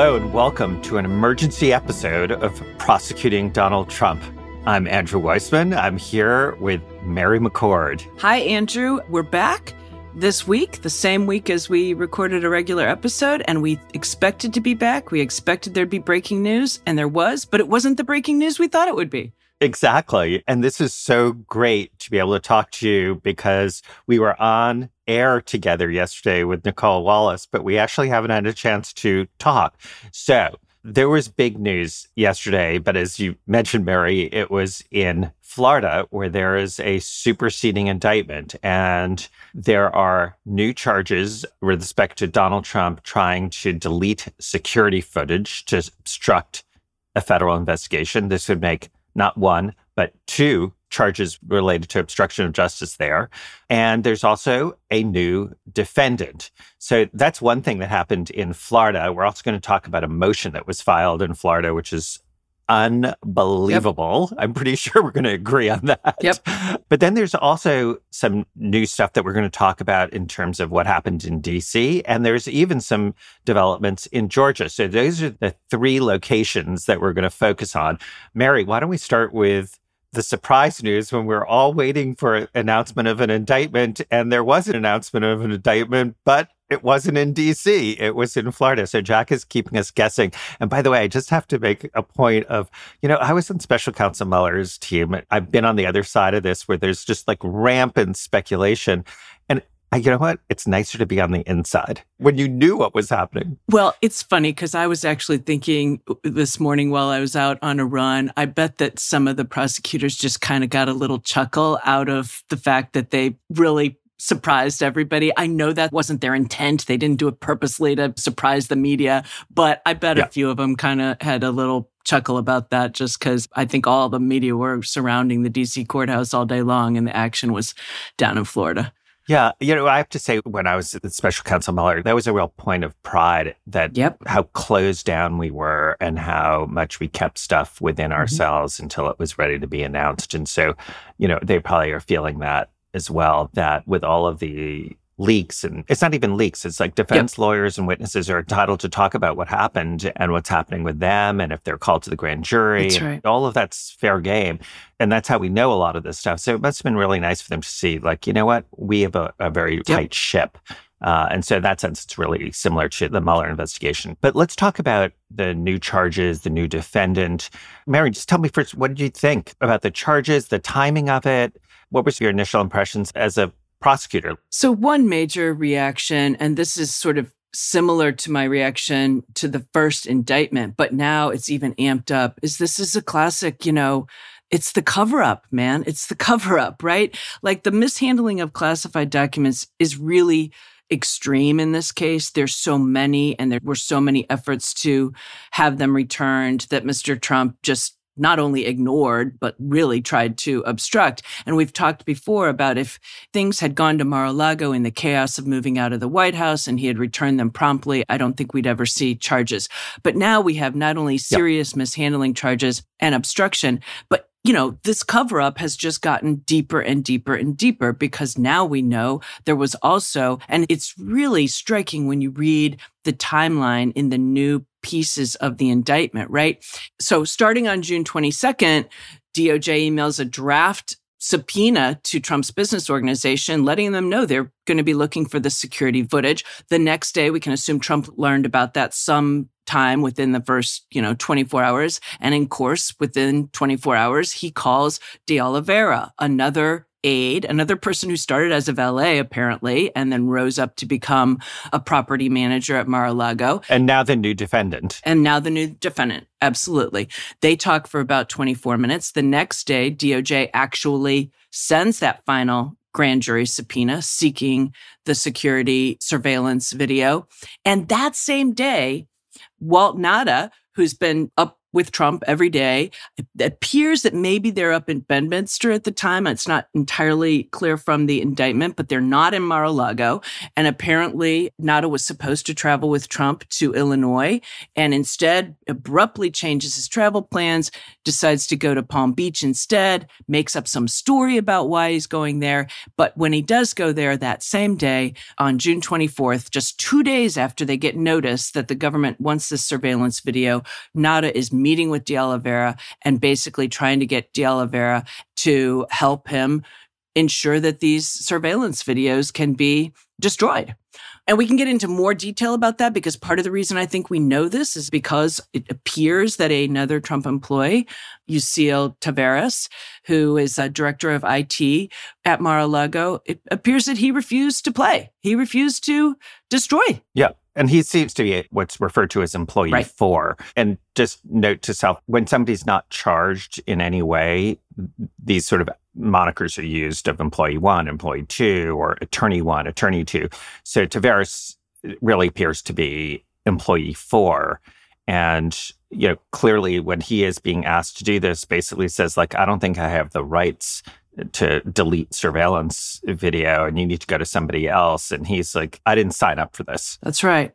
Hello, and welcome to an emergency episode of Prosecuting Donald Trump. I'm Andrew Weissmann. I'm here with Mary McCord. Hi, Andrew. We're back this week, the same week as we recorded a regular episode, and we expected to be back. We expected there'd be breaking news, and there was, but it wasn't the breaking news we thought it would be. Exactly. And this is so great to be able to talk to you because we were on air together yesterday with Nicolle Wallace, but we actually haven't had a chance to talk. So there was big news yesterday, but as you mentioned, Mary, it was in Florida where there is a superseding indictment and there are new charges with respect to Donald Trump trying to delete security footage to obstruct a federal investigation. This would make not one, but two charges related to obstruction of justice there. And there's also a new defendant. So that's one thing that happened in Florida. We're also going to talk about a motion that was filed in Florida, which is unbelievable. Yep. I'm pretty sure we're going to agree on that. Yep. But then there's also some new stuff that we're going to talk about in terms of what happened in DC. And there's even some developments in Georgia. So those are the three locations that we're going to focus on. Mary, why don't we start with the surprise news when we are all waiting for announcement of an indictment and there was an announcement of an indictment but it wasn't in DC. It was in Florida. So Jack is keeping us guessing. And by the way, I just have to make a point of, you know, I was on special counsel Mueller's team. I've been on the other side of this where there's just like rampant speculation. And you know what? It's nicer to be on the inside when you knew what was happening. Well, it's funny because I was actually thinking this morning while I was out on a run, I bet that some of the prosecutors just kind of got a little chuckle out of the fact that they really surprised everybody. I know that wasn't their intent. They didn't do it purposely to surprise the media, but I bet yeah. a few of them kind of had a little chuckle about that just because I think all the media were surrounding the DC courthouse all day long and the action was down in Florida. Yeah, you know, I have to say, when I was at special counsel Mueller, that was a real point of pride that yep. how closed down we were and how much we kept stuff within mm-hmm. ourselves until it was ready to be announced. And so, you know, they probably are feeling that as well, that with all of the leaks and it's not even leaks it's like defense yep. lawyers and witnesses are entitled to talk about what happened and what's happening with them and if they're called to the grand jury right. all of that's fair game and that's how we know a lot of this stuff so it must have been really nice for them to see like you know what we have a, a very yep. tight ship uh, and so in that sense, it's really similar to the Mueller investigation. But let's talk about the new charges, the new defendant. Mary, just tell me first, what did you think about the charges, the timing of it? What was your initial impressions as a prosecutor? So, one major reaction, and this is sort of similar to my reaction to the first indictment, but now it's even amped up, is this is a classic, you know, it's the cover up, man. It's the cover up, right? Like the mishandling of classified documents is really extreme in this case. There's so many, and there were so many efforts to have them returned that Mr. Trump just not only ignored, but really tried to obstruct. And we've talked before about if things had gone to Mar-a-Lago in the chaos of moving out of the White House and he had returned them promptly, I don't think we'd ever see charges. But now we have not only serious mishandling charges and obstruction, but you know, this cover up has just gotten deeper and deeper and deeper because now we know there was also, and it's really striking when you read the timeline in the new pieces of the indictment, right? So starting on June 22nd, DOJ emails a draft subpoena to Trump's business organization, letting them know they're going to be looking for the security footage. The next day, we can assume Trump learned about that some time within the first, you know, 24 hours. And in course, within 24 hours, he calls De Oliveira, another aide, another person who started as a valet, apparently, and then rose up to become a property manager at Mar-a-Lago. And now the new defendant. And now the new defendant. Absolutely. They talk for about 24 minutes. The next day, DOJ actually sends that final grand jury subpoena seeking the security surveillance video. And that same day, Walt Nauta, who's been up with Trump every day. It appears that maybe they're up in Bedminster at the time. It's not entirely clear from the indictment, but they're not in Mar-a-Lago. And apparently Nauta was supposed to travel with Trump to Illinois and instead abruptly changes his travel plans, decides to go to Palm Beach instead, makes up some story about why he's going there. But when he does go there that same day on June 24th, just two days after they get notice that the government wants this surveillance video, Nauta is meeting with De Oliveira and basically trying to get De Oliveira to help him ensure that these surveillance videos can be destroyed. And we can get into more detail about that because part of the reason I think we know this is because it appears that another Trump employee, Yuscil Taveras, who is a director of IT at Mar-a-Lago, it appears that he refused to play. He refused to destroy. Yeah. And he seems to be what's referred to as employee right. four. And just note to self when somebody's not charged in any way, these sort of monikers are used of employee one, employee two, or attorney one, attorney two. So Taveras really appears to be employee four. And you know, clearly when he is being asked to do this, basically says, like, I don't think I have the rights to delete surveillance video and you need to go to somebody else. And he's like, I didn't sign up for this. That's right.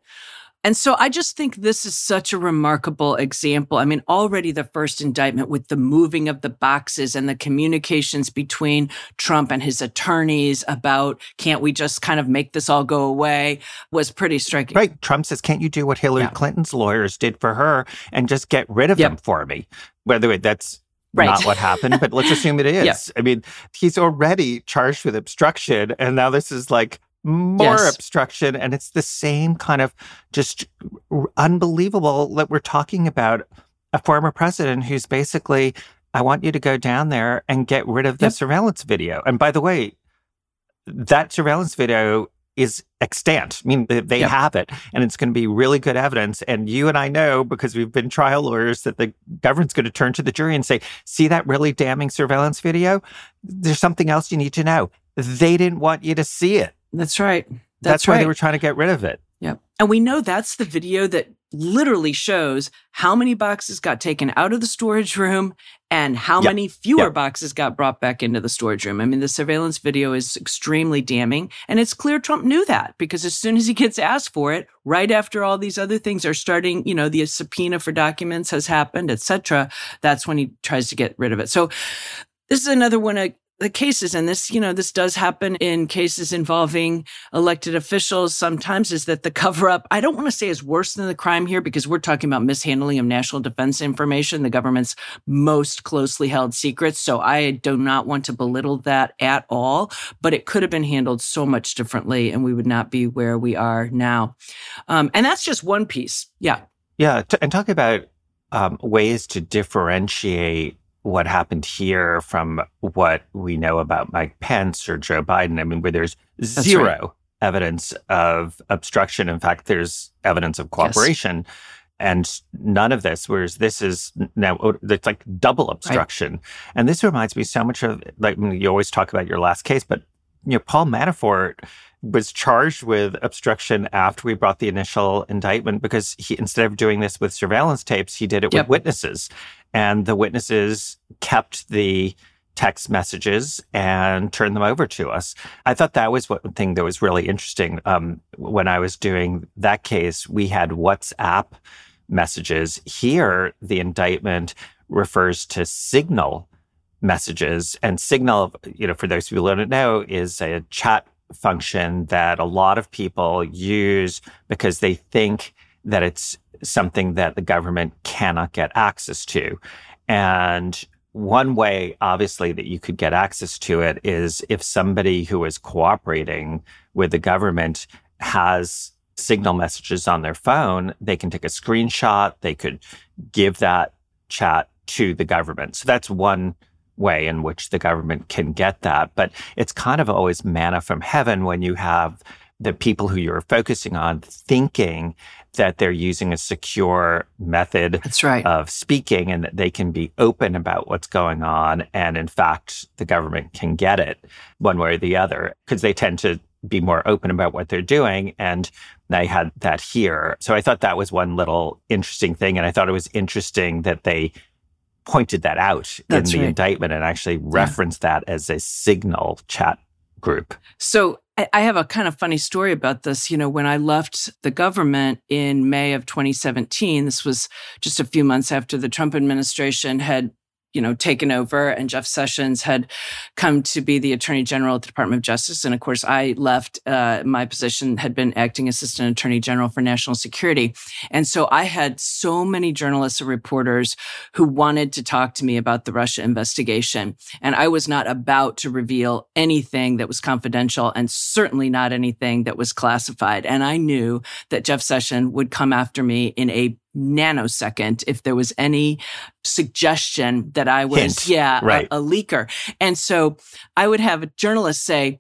And so I just think this is such a remarkable example. I mean, already the first indictment with the moving of the boxes and the communications between Trump and his attorneys about can't we just kind of make this all go away was pretty striking. Right. Trump says, can't you do what Hillary yeah. Clinton's lawyers did for her and just get rid of yep. them for me? By the way, that's Right. Not what happened, but let's assume it is. Yeah. I mean, he's already charged with obstruction, and now this is like more yes. obstruction. And it's the same kind of just unbelievable that we're talking about a former president who's basically, I want you to go down there and get rid of the yep. surveillance video. And by the way, that surveillance video is extant. I mean, they yep. have it and it's going to be really good evidence. And you and I know because we've been trial lawyers that the government's going to turn to the jury and say, see that really damning surveillance video? There's something else you need to know. They didn't want you to see it. That's right. That's, that's why they were trying to get rid of it. Yep. And we know that's the video that literally shows how many boxes got taken out of the storage room and how yep. many fewer yep. boxes got brought back into the storage room. I mean, the surveillance video is extremely damning. And it's clear Trump knew that because as soon as he gets asked for it, right after all these other things are starting, you know, the subpoena for documents has happened, etc., that's when he tries to get rid of it. So this is another one the cases, and this, you know, this does happen in cases involving elected officials sometimes, is that the cover up, I don't want to say is worse than the crime here because we're talking about mishandling of national defense information, the government's most closely held secrets. So I do not want to belittle that at all, but it could have been handled so much differently and we would not be where we are now. Um, and that's just one piece. Yeah. Yeah. And talk about um, ways to differentiate what happened here from what we know about Mike Pence or Joe Biden. I mean, where there's zero right. evidence of obstruction. In fact, there's evidence of cooperation. Yes. And none of this, whereas this is now, oh, it's like double obstruction. Right. And this reminds me so much of, like, I mean, you always talk about your last case, but, you know, Paul Manafort was charged with obstruction after we brought the initial indictment because he, instead of doing this with surveillance tapes, he did it yep. with witnesses and the witnesses kept the text messages and turned them over to us. I thought that was one thing that was really interesting. Um, when I was doing that case, we had WhatsApp messages. Here, the indictment refers to Signal messages, and Signal, you know, for those who don't know, is a chat function that a lot of people use because they think that it's something that the government cannot get access to. And one way, obviously, that you could get access to it is if somebody who is cooperating with the government has signal messages on their phone, they can take a screenshot, they could give that chat to the government. So that's one way in which the government can get that. But it's kind of always manna from heaven when you have the people who you're focusing on thinking that they're using a secure method That's right. of speaking and that they can be open about what's going on. And in fact, the government can get it one way or the other because they tend to be more open about what they're doing. And they had that here. So I thought that was one little interesting thing. And I thought it was interesting that they pointed that out That's in the right. indictment and actually referenced yeah. that as a signal chat group. So I have a kind of funny story about this. You know, when I left the government in May of 2017, this was just a few months after the Trump administration had you know, taken over and Jeff Sessions had come to be the attorney general at the Department of Justice. And of course, I left, uh, my position had been acting assistant attorney general for national security. And so I had so many journalists and reporters who wanted to talk to me about the Russia investigation. And I was not about to reveal anything that was confidential and certainly not anything that was classified. And I knew that Jeff Sessions would come after me in a nanosecond if there was any suggestion that I was, Hint. yeah, right. a, a leaker. And so I would have a journalist say,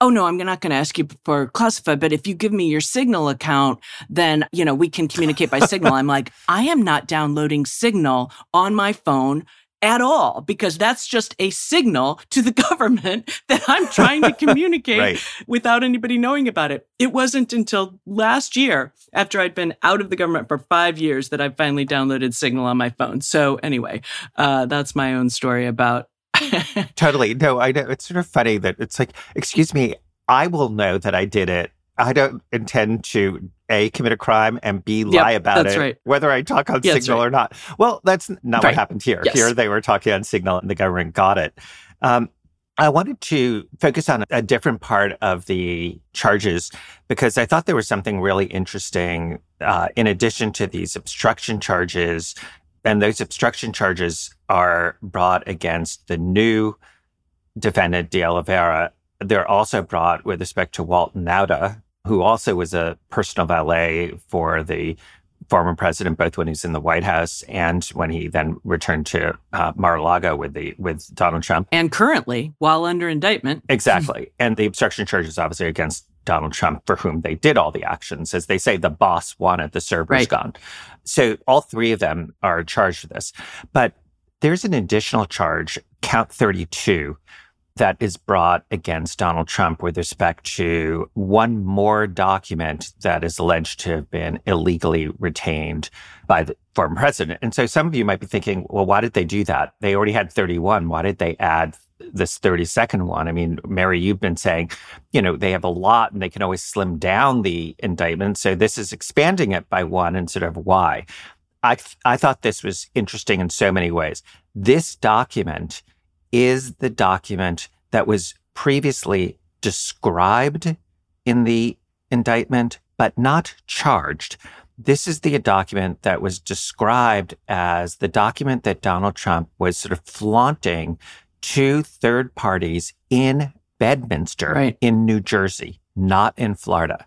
oh no i'm not going to ask you for classified but if you give me your signal account then you know we can communicate by signal i'm like i am not downloading signal on my phone at all because that's just a signal to the government that I'm trying to communicate right. without anybody knowing about it. It wasn't until last year, after I'd been out of the government for five years, that I finally downloaded Signal on my phone. So, anyway, uh, that's my own story about. totally. No, I know. It's sort of funny that it's like, excuse me, I will know that I did it. I don't intend to a, commit a crime, and B, lie yep, about it, right. whether I talk on yeah, Signal right. or not. Well, that's not right. what happened here. Yes. Here they were talking on Signal and the government got it. Um, I wanted to focus on a different part of the charges because I thought there was something really interesting uh, in addition to these obstruction charges. And those obstruction charges are brought against the new defendant, De Oliveira. They're also brought with respect to Walt Nauta, who also was a personal valet for the former president, both when he's in the White House and when he then returned to uh, Mar-a-Lago with the with Donald Trump, and currently while under indictment. Exactly, and the obstruction charges obviously against Donald Trump, for whom they did all the actions, as they say, the boss wanted the servers right. gone. So all three of them are charged with this, but there's an additional charge, count thirty-two, that is brought against Donald Trump with respect to one more document that is alleged to have been illegally retained by the former president. And so some of you might be thinking, well, why did they do that? They already had 31. Why did they add this 32nd one? I mean, Mary, you've been saying, you know, they have a lot and they can always slim down the indictment. So this is expanding it by one instead of why. I, I thought this was interesting in so many ways. This document is the document that was previously described in the indictment, but not charged. This is the document that was described as the document that Donald Trump was sort of flaunting to third parties in Bedminster right. in New Jersey, not in Florida.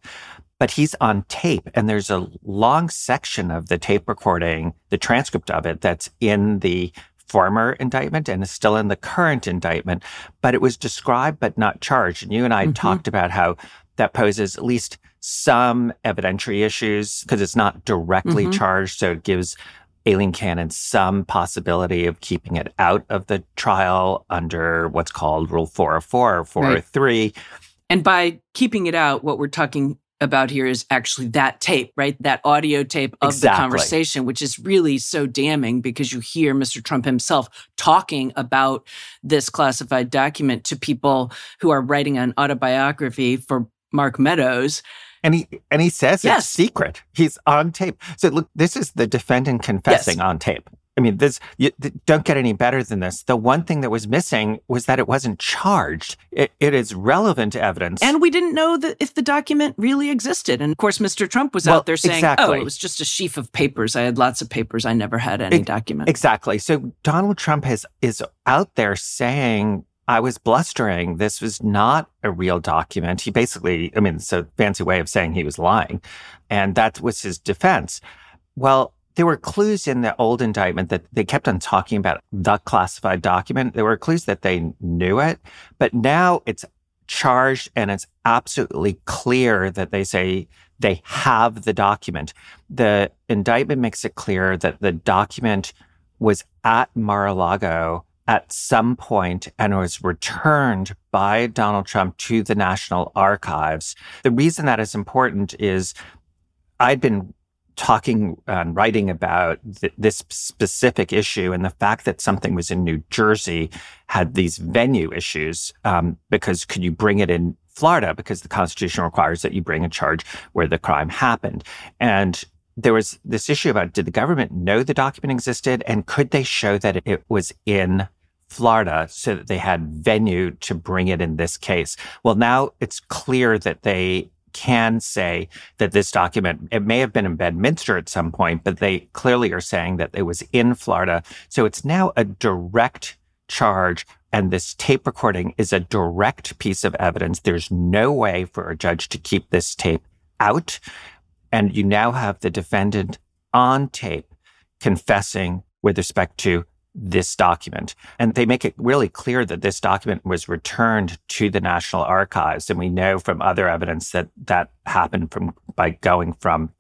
But he's on tape, and there's a long section of the tape recording, the transcript of it, that's in the former indictment and is still in the current indictment, but it was described but not charged. And you and I mm-hmm. talked about how that poses at least some evidentiary issues because it's not directly mm-hmm. charged. So it gives Aileen Cannon some possibility of keeping it out of the trial under what's called Rule 404 or 403. Right. And by keeping it out, what we're talking about here is actually that tape, right? That audio tape of exactly. the conversation, which is really so damning because you hear Mr. Trump himself talking about this classified document to people who are writing an autobiography for Mark Meadows. And he and he says yes. it's secret. He's on tape. So look, this is the defendant confessing yes. on tape. I mean, this you, don't get any better than this. The one thing that was missing was that it wasn't charged. It, it is relevant evidence, and we didn't know that if the document really existed. And of course, Mr. Trump was well, out there saying, oh, exactly. "Oh, it was just a sheaf of papers. I had lots of papers. I never had any it, document." Exactly. So Donald Trump has is out there saying I was blustering. This was not a real document. He basically, I mean, it's a fancy way of saying he was lying. And that was his defense. Well, there were clues in the old indictment that they kept on talking about the classified document. There were clues that they knew it, but now it's charged and it's absolutely clear that they say they have the document. The indictment makes it clear that the document was at Mar-a-Lago at some point and was returned by Donald Trump to the National Archives. The reason that is important is I'd been talking and writing about th- this specific issue and the fact that something was in New Jersey had these venue issues um, because could you bring it in Florida because the Constitution requires that you bring a charge where the crime happened. And there was this issue about did the government know the document existed and could they show that it was in Florida so that they had venue to bring it in this case? Well, now it's clear that they can say that this document, it may have been in Bedminster at some point, but they clearly are saying that it was in Florida. So it's now a direct charge. And this tape recording is a direct piece of evidence. There's no way for a judge to keep this tape out. And you now have the defendant on tape confessing with respect to this document. And they make it really clear that this document was returned to the National Archives. And we know from other evidence that that happened from by going from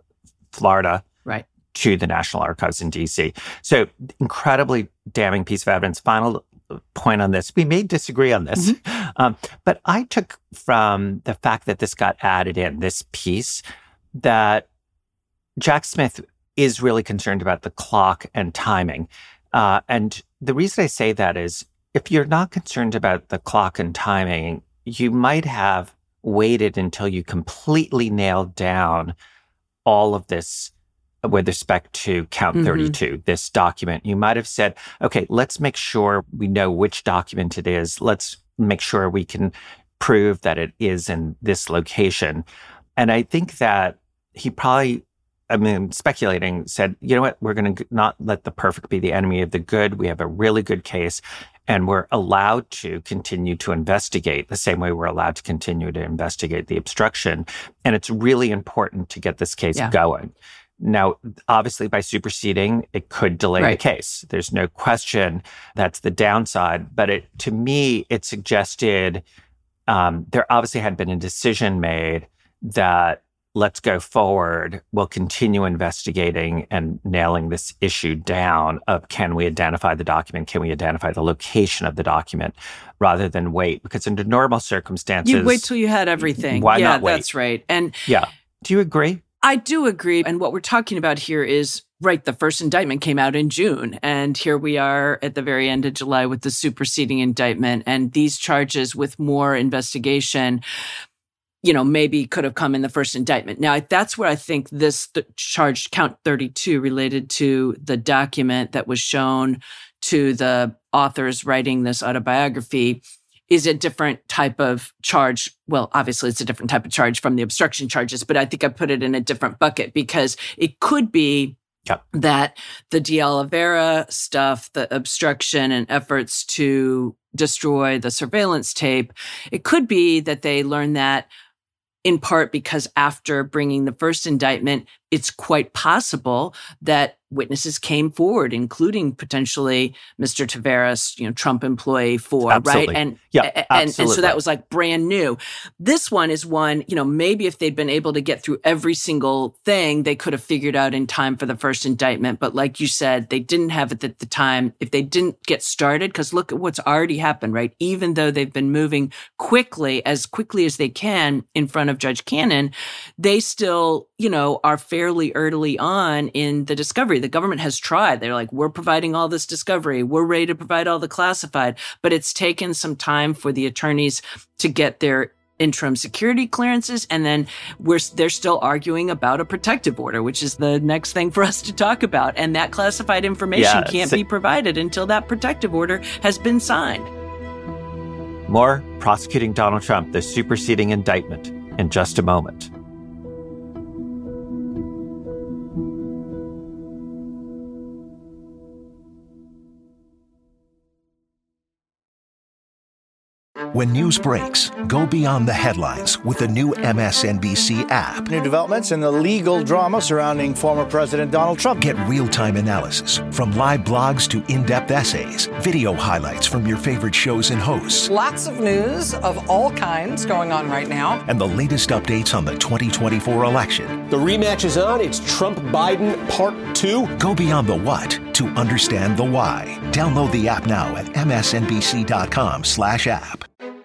Florida right. to the National Archives in DC. So incredibly damning piece of evidence. Final point on this. We may disagree on this, mm-hmm. um, but I took from the fact that this got added in, this piece, that Jack Smith is really concerned about the clock and timing. Uh, and the reason I say that is if you're not concerned about the clock and timing, you might have waited until you completely nailed down all of this with respect to count mm-hmm. 32, this document. You might have said, okay, let's make sure we know which document it is. Let's make sure we can prove that it is in this location. And I think that he probably, I mean, speculating, said, you know what, we're going to not let the perfect be the enemy of the good. We have a really good case and we're allowed to continue to investigate the same way we're allowed to continue to investigate the obstruction. And it's really important to get this case yeah. going. Now, obviously, by superseding, it could delay right. the case. There's no question that's the downside. But it, to me, it suggested um, there obviously had been a decision made that let's go forward. We'll continue investigating and nailing this issue down of can we identify the document? Can we identify the location of the document rather than wait? Because under normal circumstances, you wait till you had everything. Why yeah, not wait? That's right. And yeah, do you agree? I do agree. And what we're talking about here is right, the first indictment came out in June. And here we are at the very end of July with the superseding indictment and these charges with more investigation. You know, maybe could have come in the first indictment. Now, that's where I think this charge count 32 related to the document that was shown to the authors writing this autobiography is a different type of charge. Well, obviously it's a different type of charge from the obstruction charges, but I think I put it in a different bucket because it could be Yep. that the De Oliveira stuff, the obstruction and efforts to destroy the surveillance tape, it could be that they learned that in part because after bringing the first indictment, it's quite possible that witnesses came forward, including potentially Mr. Taveras, you know, Trump employee four, absolutely. right? And yeah, and, and so that was like brand new. This one is one, you know, maybe if they'd been able to get through every single thing, they could have figured out in time for the first indictment. But like you said, they didn't have it at the time. If they didn't get started, because look at what's already happened, right? Even though they've been moving quickly, as quickly as they can in front of Judge Cannon, they still, you know, are fairly early on in the discovery the government has tried. They're like, we're providing all this discovery. We're ready to provide all the classified, but it's taken some time for the attorneys to get their interim security clearances and then we're they're still arguing about a protective order which is the next thing for us to talk about. And that classified information yeah, can't be provided until that protective order has been signed. More prosecuting Donald Trump the superseding indictment in just a moment When news breaks, go beyond the headlines with the new MSNBC app. New developments in the legal drama surrounding former President Donald Trump. Get real time analysis from live blogs to in depth essays, video highlights from your favorite shows and hosts. Lots of news of all kinds going on right now. And the latest updates on the 2024 election. The rematch is on. It's Trump Biden Part 2. Go beyond the what to understand the why. Download the app now at msnbc.com slash app.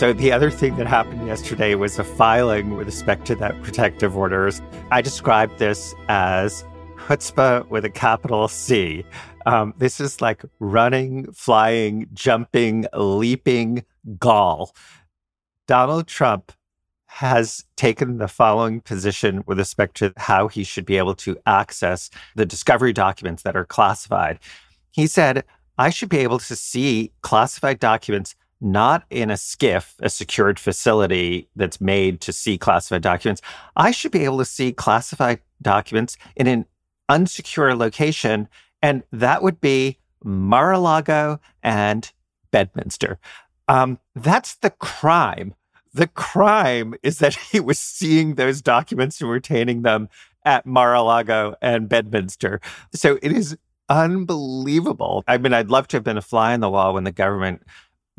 So the other thing that happened yesterday was a filing with respect to that protective orders. I described this as chutzpah with a capital C. Um, this is like running, flying, jumping, leaping gall. Donald Trump has taken the following position with respect to how he should be able to access the discovery documents that are classified. He said, I should be able to see classified documents not in a SCIF, a secured facility that's made to see classified documents. I should be able to see classified documents in an unsecure location, and that would be Mar a Lago and Bedminster. Um, that's the crime. The crime is that he was seeing those documents and retaining them at Mar a Lago and Bedminster. So it is unbelievable. I mean, I'd love to have been a fly on the wall when the government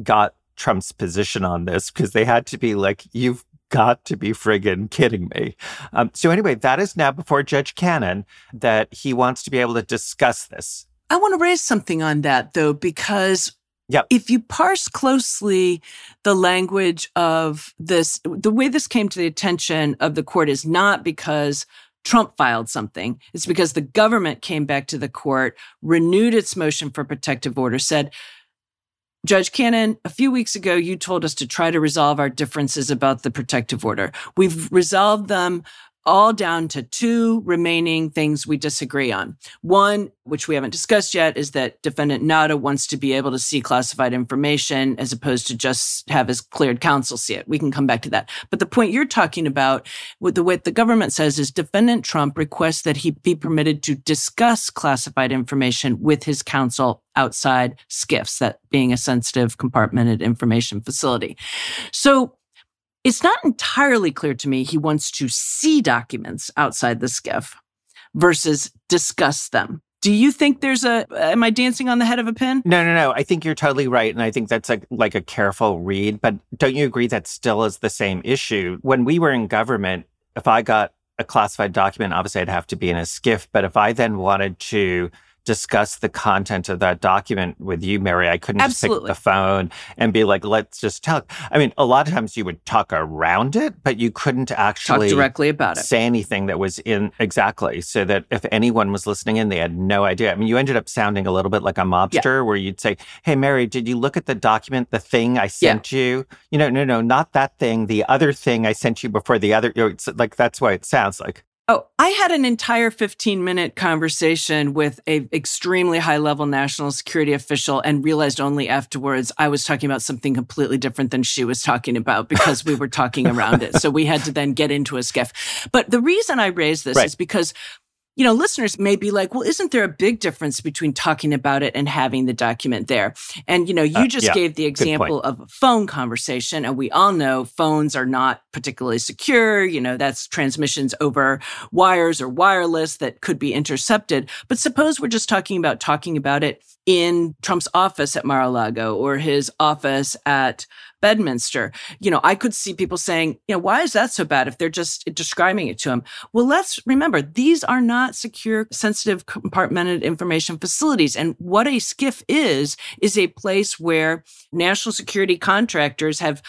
got Trump's position on this because they had to be like, you've got to be friggin' kidding me. Um, so, anyway, that is now before Judge Cannon that he wants to be able to discuss this. I want to raise something on that, though, because Yep. if you parse closely the language of this, the way this came to the attention of the court is not because Trump filed something. It's because the government came back to the court, renewed its motion for protective order, said, Judge Cannon, a few weeks ago, you told us to try to resolve our differences about the protective order. We've resolved them all down to two remaining things we disagree on. One, which we haven't discussed yet, is that defendant Nauta wants to be able to see classified information as opposed to just have his cleared counsel see it. We can come back to that. But the point you're talking about, with the what the government says is defendant Trump requests that he be permitted to discuss classified information with his counsel outside SCIFs, that being a sensitive compartmented information facility. So it's not entirely clear to me he wants to see documents outside the SCIF versus discuss them. Do you think there's a, am I dancing on the head of a pin? No, no, no. I think you're totally right. And I think that's like, like a careful read. But don't you agree that still is the same issue? When we were in government, if I got a classified document, obviously I'd have to be in a SCIF, But if I then wanted to discuss the content of that document with you, Mary. I couldn't Absolutely. just pick up the phone and be like, let's just talk. I mean, a lot of times you would talk around it, but you couldn't actually Talk directly about it. say anything that was in exactly so that if anyone was listening in, they had no idea. I mean, you ended up sounding a little bit like a mobster where you'd say, Hey, Mary, did you look at the document, the thing I sent you? You know, no, no, not that thing, the other thing I sent you before the other. You know, it's like, that's what it sounds like. Oh, I had an entire 15 minute conversation with a extremely high level national security official and realized only afterwards I was talking about something completely different than she was talking about because we were talking around it. So we had to then get into a SCIF. But the reason I raise this Right. is because you know, listeners may be like, well, isn't there a big difference between talking about it and having the document there? And, you know, you Uh, just yeah, gave the example of a phone conversation. And we all know phones are not particularly secure. You know, that's transmissions over wires or wireless that could be intercepted. But suppose we're just talking about talking about it in Trump's office at Mar-a-Lago or his office at Bedminster. You know, I could see people saying, you know, why is that so bad if they're just describing it to him? Well, let's remember these are not secure, sensitive, compartmented information facilities. And what a SCIF is, is a place where national security contractors have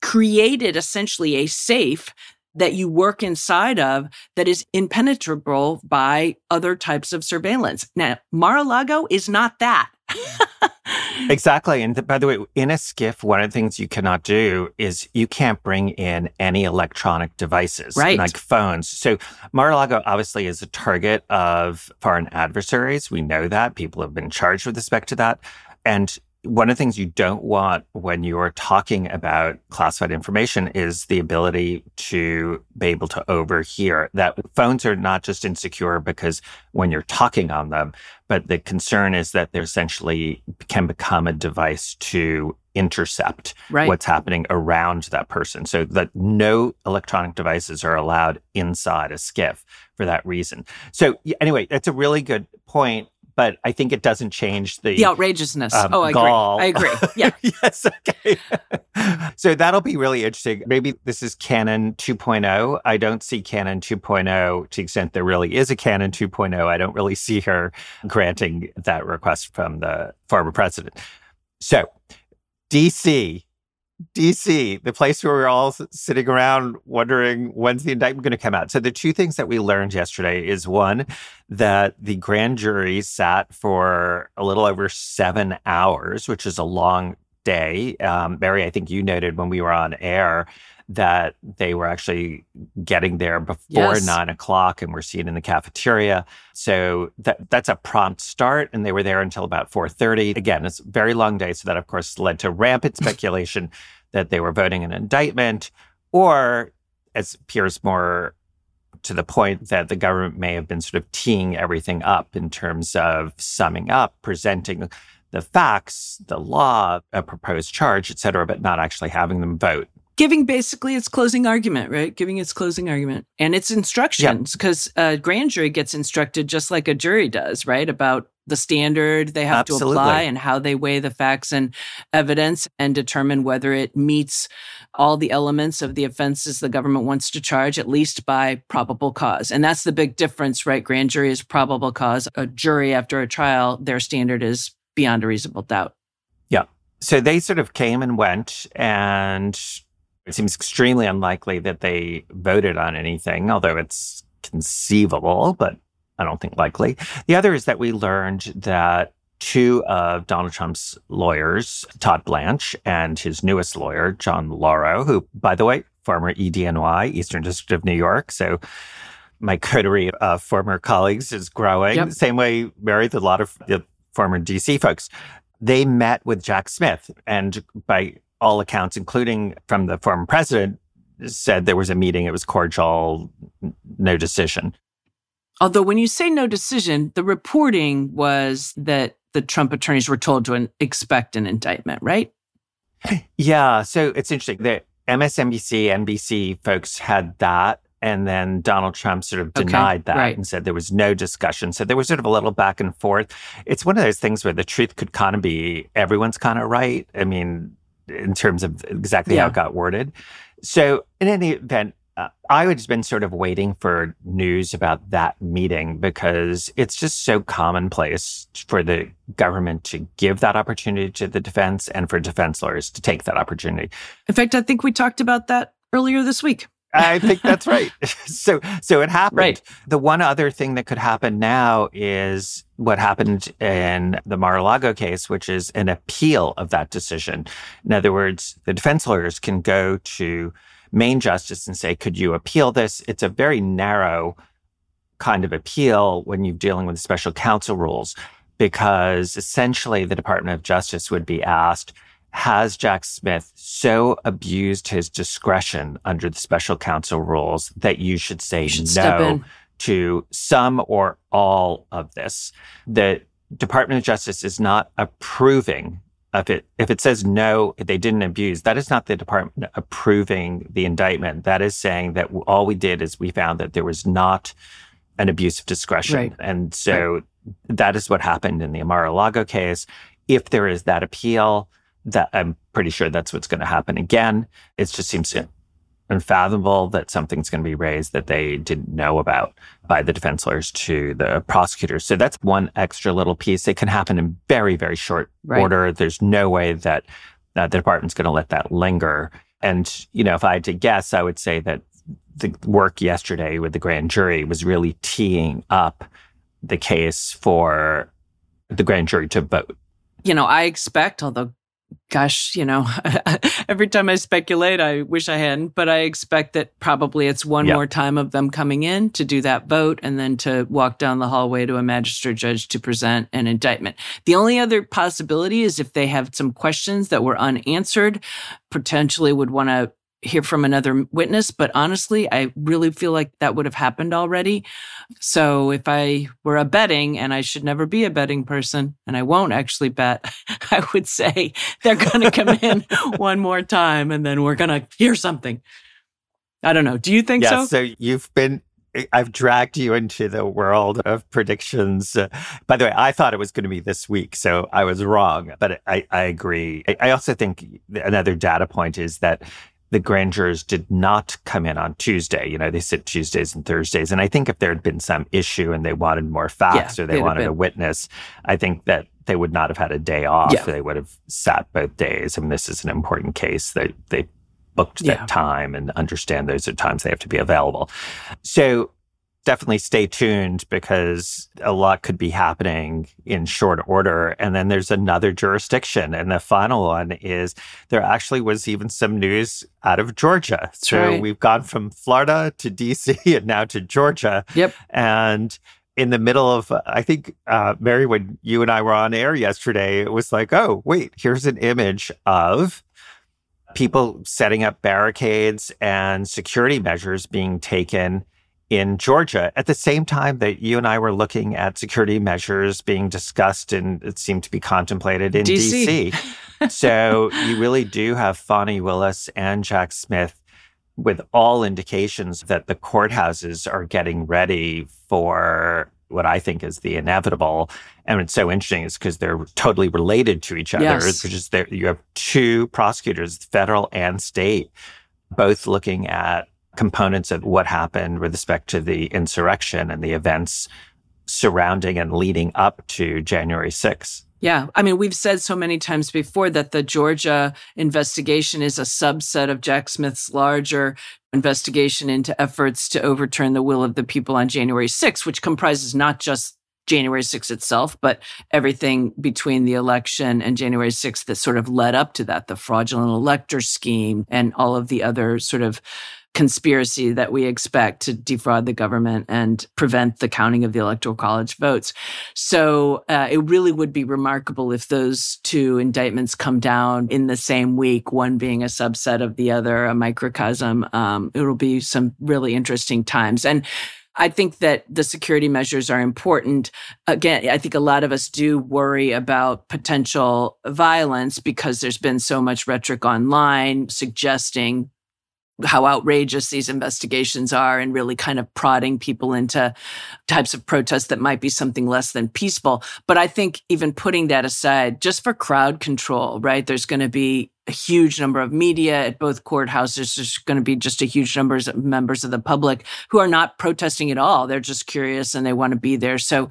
created essentially a safe that you work inside of that is impenetrable by other types of surveillance. Now, Mar-a-Lago is not that. Exactly. And th- by the way, in a SCIF, one of the things you cannot do is you can't bring in any electronic devices, Right. like phones. So Mar-a-Lago obviously is a target of foreign adversaries. We know that. People have been charged with respect to that. And one of the things you don't want when you're talking about classified information is the ability to be able to overhear that phones are not just insecure because when you're talking on them but the concern is that they essentially can become a device to intercept Right. what's happening around that person. So that no electronic devices are allowed inside a SCIF for that reason. So anyway that's a really good point but i think it doesn't change the The outrageousness. um, oh, I gall. agree. I agree. Yeah. yes. Okay. so that'll be really interesting. Maybe this is Cannon 2.0. I don't see Cannon 2.0 to the extent there really is a Cannon 2.0. I don't really see her granting that request from the former president. So, DC, DC, the place where we're all sitting around wondering when's the indictment going to come out. So, the two things that we learned yesterday is one, that the grand jury sat for a little over seven hours, which is a long day. Um, Mary, I think you noted when we were on air that they were actually getting there before Yes. nine o'clock and were seen in the cafeteria. So that that's a prompt start, and they were there until about four thirty. Again, it's a very long day, so that of course led to rampant speculation that they were voting an indictment, or as appears more to the point that the government may have been sort of teeing everything up in terms of summing up, presenting the facts, the law, a proposed charge, et cetera, but not actually having them vote. Giving basically its closing argument, right? Giving its closing argument and its instructions, because a grand jury gets instructed just like a jury does, right? About the standard they have to apply and how they weigh the facts and evidence and determine whether it meets all the elements of the offenses the government wants to charge, at least by probable cause. And that's the big difference, right? Grand jury is probable cause. A jury after a trial, their standard is beyond a reasonable doubt. Yeah. So they sort of came and went, and it seems extremely unlikely that they voted on anything, although it's conceivable, but I don't think likely. The other is that we learned that two of Donald Trump's lawyers, Todd Blanche and his newest lawyer, John Lauro, who, by the way, former EDNY, Eastern District of New York. So my coterie of former colleagues is growing. Yep. Same way, Mary, a lot of the former DC folks they met with Jack Smith, and by all accounts, including from the former president, said there was a meeting. It was cordial, no decision. Although, when you say no decision, the reporting was that the Trump attorneys were told to an- expect an indictment, right? Yeah, so it's interesting. The MSNBC, NBC folks had that, and then Donald Trump sort of Okay, denied that right. and said there was no discussion. So there was sort of a little back and forth. It's one of those things where the truth could kind of be everyone's kind of right. I mean, in terms of exactly how it got worded. So in any event, uh, I had been sort of waiting for news about that meeting because it's just so commonplace for the government to give that opportunity to the defense and for defense lawyers to take that opportunity. In fact, I think we talked about that earlier this week. I think that's right. so so it happened. Right. The one other thing that could happen now is what happened in the Mar-a-Lago case, which is an appeal of that decision. In other words, the defense lawyers can go to main justice and say, "Could you appeal this?" It's a very narrow kind of appeal when you're dealing with special counsel rules because essentially the Department of Justice would be asked, has Jack Smith so abused his discretion under the special counsel rules that you should say Should no to some or all of this? The Department of Justice is not approving of it. If it says no, they didn't abuse, that is not the department approving the indictment. That is saying that all we did is we found that there was not an abuse of discretion. Right. And so that is what happened in the Mar-a-Lago case. If there is that appeal, that I'm pretty sure that's what's going to happen again. It just seems unfathomable that something's going to be raised that they didn't know about by the defense lawyers to the prosecutors. So that's one extra little piece. It can happen in very, very short Right. order. There's no way that, that the department's going to let that linger. And, you know, if I had to guess, I would say that the work yesterday with the grand jury was really teeing up the case for the grand jury to vote. You know, I expect, although gosh, you know, every time I speculate, I wish I hadn't, but I expect that probably it's one yep. more time of them coming in to do that vote and then to walk down the hallway to a magistrate judge to present an indictment. The only other possibility is if they have some questions that were unanswered, potentially would want to hear from another witness. But honestly, I really feel like that would have happened already. So if I were a betting, and I should never be a betting person, and I won't actually bet, I would say they're going to come in one more time and then we're going to hear something. I don't know. Do you think yeah, so? So you've been I've dragged you into the world of predictions. Uh, by the way, I thought it was going to be this week, so I was wrong. But I, I agree. I, I also think another data point is that the grand jurors did not come in on Tuesday. You know, they sit Tuesdays and Thursdays. And I think if there had been some issue and they wanted more facts yeah, or they wanted a witness, I think that they would not have had a day off. Yeah. They would have sat both days. I mean, this is an important case that they booked yeah. that time and understand those are times they have to be available. So definitely stay tuned because a lot could be happening in short order. And then there's another jurisdiction. And the final one is there actually was even some news out of Georgia. That's so right. we've gone from Florida to DC and now to Georgia. Yep. And in the middle of, I think, uh, Mary, when you and I were on air yesterday, it was like, oh, wait, here's an image of people setting up barricades and security measures being taken in Georgia at the same time that you and I were looking at security measures being discussed and it seemed to be contemplated in DC. DC. so you really do have Fani Willis and Jack Smith with all indications that the courthouses are getting ready for what I think is the inevitable. And it's so interesting is because they're totally related to each other, yes. which is there you have two prosecutors, federal and state, both looking at components of what happened with respect to the insurrection and the events surrounding and leading up to January 6th. Yeah. I mean, we've said so many times before that the Georgia investigation is a subset of Jack Smith's larger investigation into efforts to overturn the will of the people on January 6th, which comprises not just January 6th itself, but everything between the election and January 6th that sort of led up to that, the fraudulent elector scheme and all of the other sort of conspiracy that we expect to defraud the government and prevent the counting of the electoral college votes. So uh, it really would be remarkable if those two indictments come down in the same week, one being a subset of the other, a microcosm. Um, it'll be some really interesting times. And I think that the security measures are important. Again, I think a lot of us do worry about potential violence because there's been so much rhetoric online suggesting how outrageous these investigations are and really kind of prodding people into types of protests that might be something less than peaceful. But I think even putting that aside, just for crowd control, right? There's going to be a huge number of media at both courthouses. There's going to be just a huge number of members of the public who are not protesting at all. They're just curious and they want to be there. So,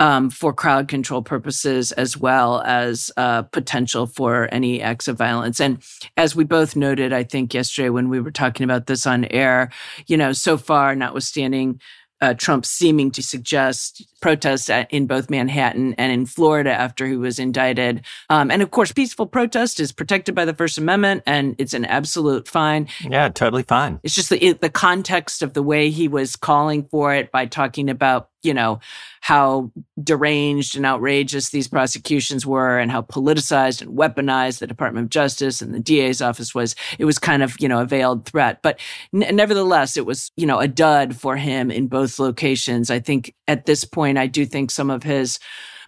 um, for crowd control purposes as well as uh, potential for any acts of violence. And as we both noted, I think yesterday when we were talking about this on air, you know, so far, notwithstanding uh, Trump seeming to suggest protests in both Manhattan and in Florida after he was indicted. Um, and of course, peaceful protest is protected by the First Amendment and it's an absolute fine. Yeah, totally fine. It's just the, the context of the way he was calling for it by talking about you know, how deranged and outrageous these prosecutions were and how politicized and weaponized the Department of Justice and the DA's office was. It was kind of, you know, a veiled threat. But n- nevertheless, it was, you know, a dud for him in both locations. I think at this point, I do think some of his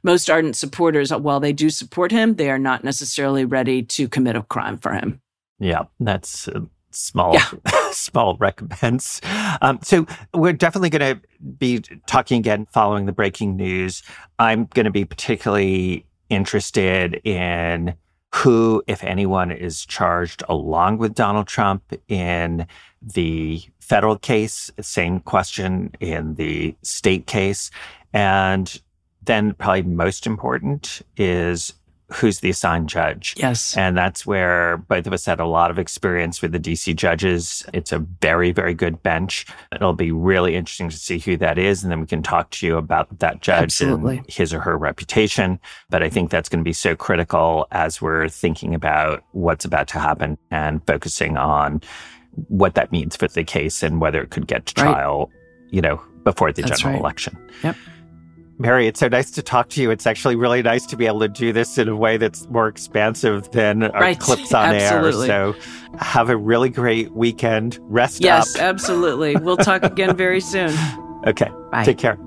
most ardent supporters, while they do support him, they are not necessarily ready to commit a crime for him. Yeah, that's uh, small yeah. small recompense. Um, so we're definitely going to be talking again following the breaking news. I'm going to be particularly interested in who, if anyone, is charged along with Donald Trump in the federal case. Same question in the state case. And then, probably most important, is who's the assigned judge. Yes. And that's where both of us had a lot of experience with the DC judges. It's a very, very good bench. It'll be really interesting to see who that is. And then we can talk to you about that judge Absolutely. and his or her reputation. But I think that's going to be so critical as we're thinking about what's about to happen and focusing on what that means for the case and whether it could get to Right. trial, you know, before the That's general right. election. Yep. Mary, it's so nice to talk to you. It's actually really nice to be able to do this in a way that's more expansive than our Right. clips on Absolutely. air. So have a really great weekend. Rest Yes, up. absolutely. We'll talk again very soon. Okay. Bye. Take care.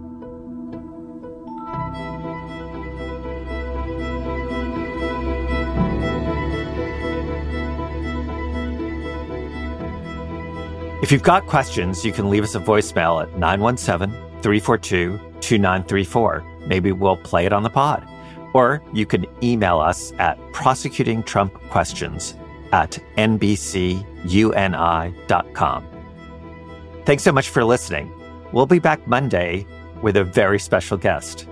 If you've got questions, you can leave us a voicemail at 917 342 2934. Maybe we'll play it on the pod. Or you can email us at prosecutingtrumpquestions at nbcuni.com. Thanks so much for listening. We'll be back Monday with a very special guest.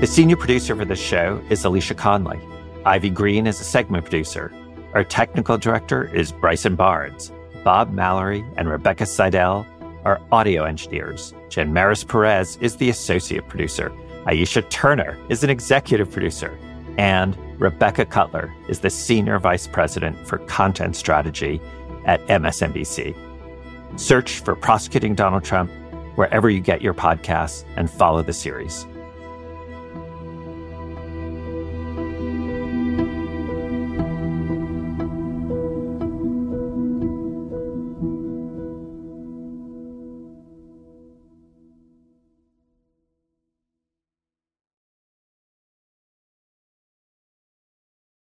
The senior producer for this show is Alicia Conley. Ivy Green is a segment producer. Our technical director is Bryson Barnes. Bob Mallory and Rebecca Seidel are audio engineers. Jen Maris Perez is the associate producer. Aisha Turner is an executive producer. And Rebecca Cutler is the senior vice president for content strategy at MSNBC. Search for Prosecuting Donald Trump wherever you get your podcasts and follow the series.